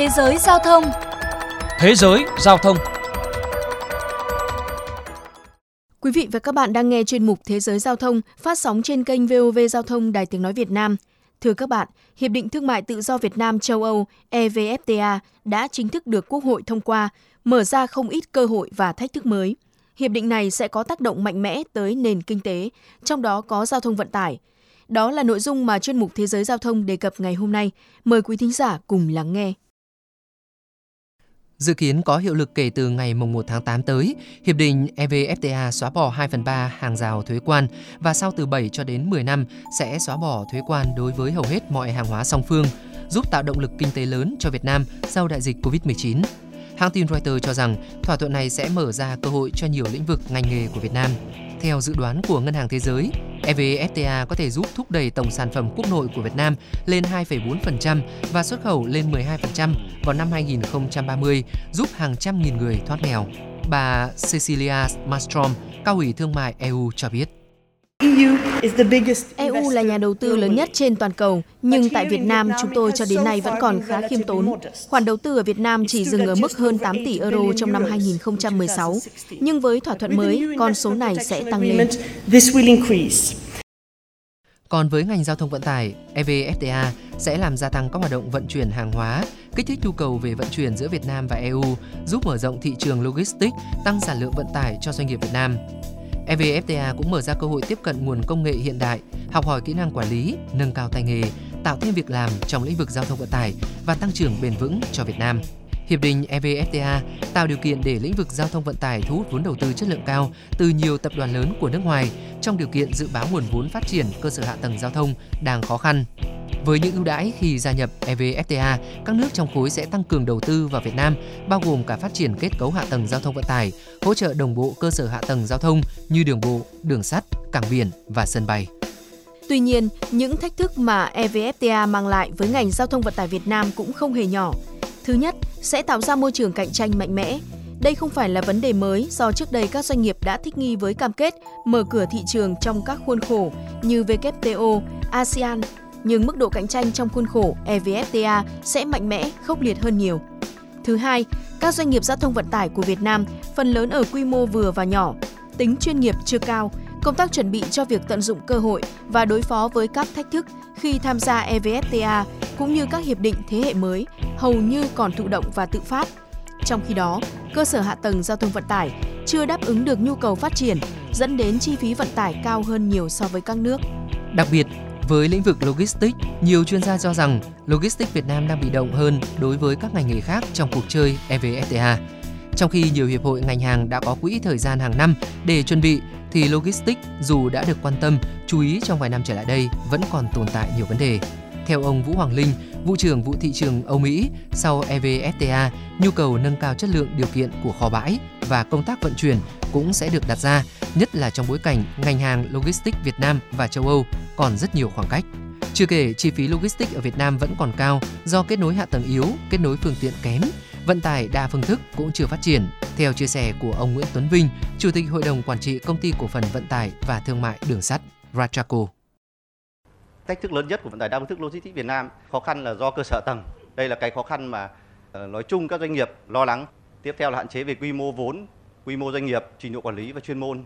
Thế giới giao thông Thế giới giao thông Quý vị và các bạn đang nghe chuyên mục Thế giới giao thông phát sóng trên kênh VOV Giao thông Đài Tiếng Nói Việt Nam. Thưa các bạn, Hiệp định Thương mại Tự do Việt Nam châu Âu EVFTA đã chính thức được Quốc hội thông qua, mở ra không ít cơ hội và thách thức mới. Hiệp định này sẽ có tác động mạnh mẽ tới nền kinh tế, trong đó có giao thông vận tải. Đó là nội dung mà chuyên mục Thế giới Giao thông đề cập ngày hôm nay. Mời quý thính giả cùng lắng nghe. Dự kiến có hiệu lực kể từ ngày 1 tháng 8 tới, Hiệp định EVFTA xóa bỏ 2 phần 3 hàng rào thuế quan và sau từ 7 cho đến 10 năm sẽ xóa bỏ thuế quan đối với hầu hết mọi hàng hóa song phương, giúp tạo động lực kinh tế lớn cho Việt Nam sau đại dịch Covid-19. Hãng tin Reuters cho rằng thỏa thuận này sẽ mở ra cơ hội cho nhiều lĩnh vực ngành nghề của Việt Nam. Theo dự đoán của Ngân hàng Thế giới, EVFTA có thể giúp thúc đẩy tổng sản phẩm quốc nội của Việt Nam lên 2,4% và xuất khẩu lên 12% vào năm 2030, giúp hàng trăm nghìn người thoát nghèo. Bà Cecilia Malmström, cao ủy thương mại EU cho biết. EU là nhà đầu tư lớn nhất trên toàn cầu, nhưng tại Việt Nam chúng tôi cho đến nay vẫn còn khá khiêm tốn. Khoản đầu tư ở Việt Nam chỉ dừng ở mức hơn 8 tỷ euro trong năm 2016, nhưng với thỏa thuận mới, con số này sẽ tăng lên. Còn với ngành giao thông vận tải, EVFTA sẽ làm gia tăng các hoạt động vận chuyển hàng hóa, kích thích nhu cầu về vận chuyển giữa Việt Nam và EU, giúp mở rộng thị trường logistics, tăng sản lượng vận tải cho doanh nghiệp Việt Nam. EVFTA cũng mở ra cơ hội tiếp cận nguồn công nghệ hiện đại, học hỏi kỹ năng quản lý, nâng cao tay nghề, tạo thêm việc làm trong lĩnh vực giao thông vận tải và tăng trưởng bền vững cho Việt Nam. Hiệp định EVFTA tạo điều kiện để lĩnh vực giao thông vận tải thu hút vốn đầu tư chất lượng cao từ nhiều tập đoàn lớn của nước ngoài trong điều kiện dự báo nguồn vốn phát triển cơ sở hạ tầng giao thông đang khó khăn. Với những ưu đãi khi gia nhập EVFTA, các nước trong khối sẽ tăng cường đầu tư vào Việt Nam, bao gồm cả phát triển kết cấu hạ tầng giao thông vận tải, hỗ trợ đồng bộ cơ sở hạ tầng giao thông như đường bộ, đường sắt, cảng biển và sân bay. Tuy nhiên, những thách thức mà EVFTA mang lại với ngành giao thông vận tải Việt Nam cũng không hề nhỏ. Thứ nhất, sẽ tạo ra môi trường cạnh tranh mạnh mẽ. Đây không phải là vấn đề mới do trước đây các doanh nghiệp đã thích nghi với cam kết mở cửa thị trường trong các khuôn khổ như WTO, ASEAN nhưng mức độ cạnh tranh trong khuôn khổ EVFTA sẽ mạnh mẽ, khốc liệt hơn nhiều. Thứ hai, các doanh nghiệp giao thông vận tải của Việt Nam phần lớn ở quy mô vừa và nhỏ, tính chuyên nghiệp chưa cao, công tác chuẩn bị cho việc tận dụng cơ hội và đối phó với các thách thức khi tham gia EVFTA cũng như các hiệp định thế hệ mới hầu như còn thụ động và tự phát. Trong khi đó, cơ sở hạ tầng giao thông vận tải chưa đáp ứng được nhu cầu phát triển, dẫn đến chi phí vận tải cao hơn nhiều so với các nước. Đặc biệt, với lĩnh vực logistics, nhiều chuyên gia cho rằng logistics Việt Nam đang bị động hơn đối với các ngành nghề khác trong cuộc chơi EVFTA. Trong khi nhiều hiệp hội ngành hàng đã có quỹ thời gian hàng năm để chuẩn bị, thì logistics dù đã được quan tâm, chú ý trong vài năm trở lại đây vẫn còn tồn tại nhiều vấn đề. Theo ông Vũ Hoàng Linh, vụ trưởng vụ thị trường Âu Mỹ, sau EVFTA, nhu cầu nâng cao chất lượng điều kiện của kho bãi và công tác vận chuyển cũng sẽ được đặt ra, nhất là trong bối cảnh ngành hàng logistics Việt Nam và châu Âu còn rất nhiều khoảng cách. Chưa kể chi phí logistics ở Việt Nam vẫn còn cao do kết nối hạ tầng yếu, kết nối phương tiện kém, vận tải đa phương thức cũng chưa phát triển. Theo chia sẻ của ông Nguyễn Tuấn Vinh, Chủ tịch Hội đồng Quản trị Công ty Cổ phần Vận tải và Thương mại Đường sắt Rachaco. Thách thức lớn nhất của vận tải đa phương thức logistics Việt Nam khó khăn là do cơ sở tầng. Đây là cái khó khăn mà ờ, nói chung các doanh nghiệp lo lắng. Tiếp theo là hạn chế về quy mô vốn, quy mô doanh nghiệp, trình độ quản lý và chuyên môn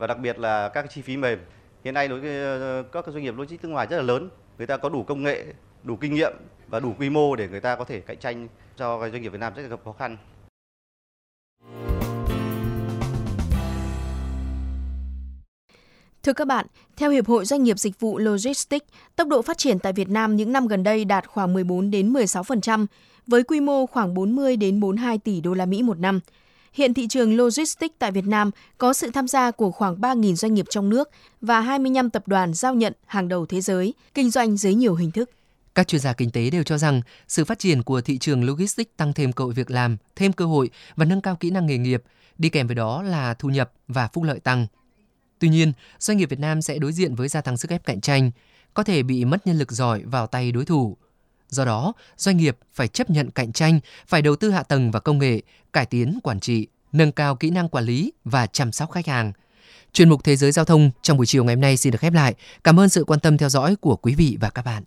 và đặc biệt là các chi phí mềm. Hiện nay đối với ờ, các doanh nghiệp logistics nước ngoài rất là lớn, người ta có đủ công nghệ, đủ kinh nghiệm và đủ quy mô để người ta có thể cạnh tranh cho doanh nghiệp Việt Nam rất là gặp khó khăn. Thưa các bạn, theo Hiệp hội Doanh nghiệp Dịch vụ Logistics, tốc độ phát triển tại Việt Nam những năm gần đây đạt khoảng 14 đến 16%, với quy mô khoảng 40 đến 42 tỷ đô la Mỹ một năm. Hiện thị trường logistics tại Việt Nam có sự tham gia của khoảng 3.000 doanh nghiệp trong nước và 25 tập đoàn giao nhận hàng đầu thế giới, kinh doanh dưới nhiều hình thức. Các chuyên gia kinh tế đều cho rằng sự phát triển của thị trường logistics tăng thêm cơ hội việc làm, thêm cơ hội và nâng cao kỹ năng nghề nghiệp, đi kèm với đó là thu nhập và phúc lợi tăng. Tuy nhiên, doanh nghiệp Việt Nam sẽ đối diện với gia tăng sức ép cạnh tranh, có thể bị mất nhân lực giỏi vào tay đối thủ. Do đó, doanh nghiệp phải chấp nhận cạnh tranh, phải đầu tư hạ tầng và công nghệ, cải tiến quản trị, nâng cao kỹ năng quản lý và chăm sóc khách hàng. Chuyên mục Thế giới Giao thông trong buổi chiều ngày hôm nay xin được khép lại. Cảm ơn sự quan tâm theo dõi của quý vị và các bạn.